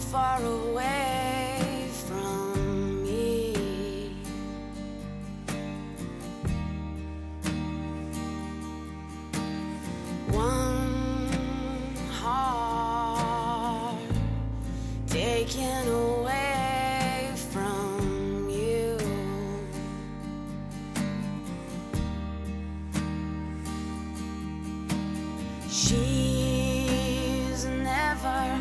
far away from me. One heart taken away from you. She's never.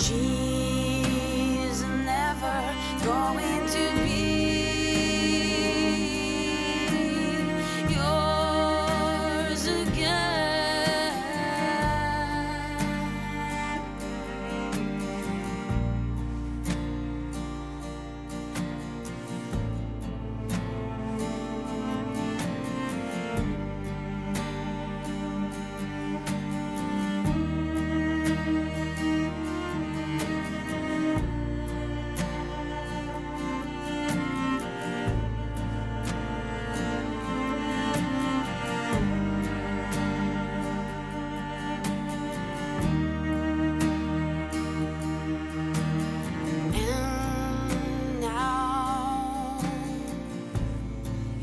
She's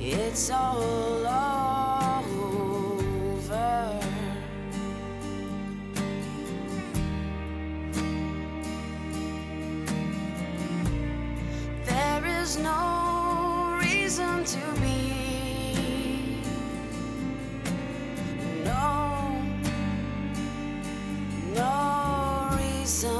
It's all over. There is no reason to be. No, no reason.